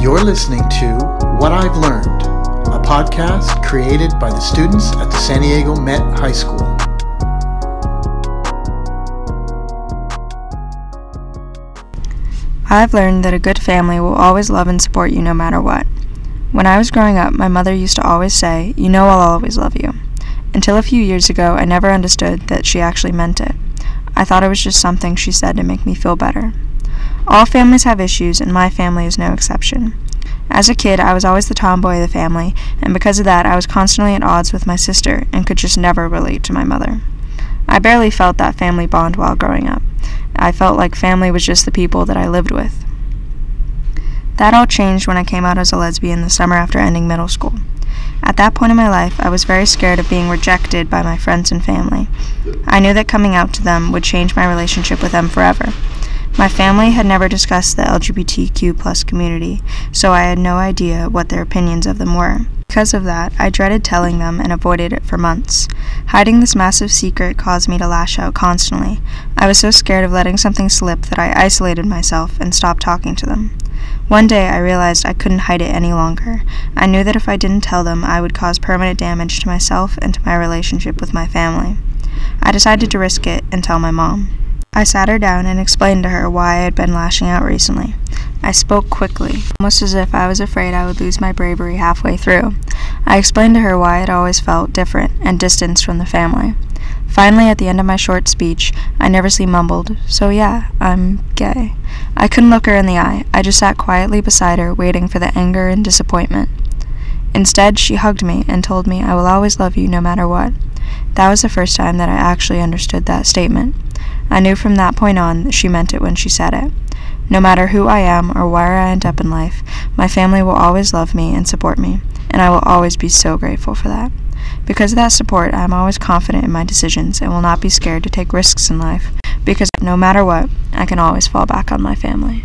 You're listening to What I've Learned, a podcast created by the students at the San Diego Met High School. I've learned that a good family will always love and support you no matter what. When I was growing up, my mother used to always say, You know I'll always love you. Until a few years ago, I never understood that she actually meant it. I thought it was just something she said to make me feel better. All families have issues, and my family is no exception. As a kid, I was always the tomboy of the family, and because of that, I was constantly at odds with my sister and could just never relate to my mother. I barely felt that family bond while growing up. I felt like family was just the people that I lived with. That all changed when I came out as a lesbian the summer after ending middle school. At that point in my life, I was very scared of being rejected by my friends and family. I knew that coming out to them would change my relationship with them forever. My family had never discussed the LGBTQ plus community, so I had no idea what their opinions of them were. Because of that, I dreaded telling them and avoided it for months. Hiding this massive secret caused me to lash out constantly. I was so scared of letting something slip that I isolated myself and stopped talking to them. One day I realized I couldn't hide it any longer. I knew that if I didn't tell them, I would cause permanent damage to myself and to my relationship with my family. I decided to risk it and tell my mom. I sat her down and explained to her why I had been lashing out recently. I spoke quickly, almost as if I was afraid I would lose my bravery halfway through. I explained to her why I had always felt different and distanced from the family. Finally, at the end of my short speech, I nervously mumbled, So yeah, I'm gay. I couldn't look her in the eye. I just sat quietly beside her, waiting for the anger and disappointment. Instead, she hugged me and told me I will always love you no matter what. That was the first time that I actually understood that statement. I knew from that point on that she meant it when she said it. No matter who I am or where I end up in life, my family will always love me and support me, and I will always be so grateful for that. Because of that support, I am always confident in my decisions and will not be scared to take risks in life, because no matter what, I can always fall back on my family.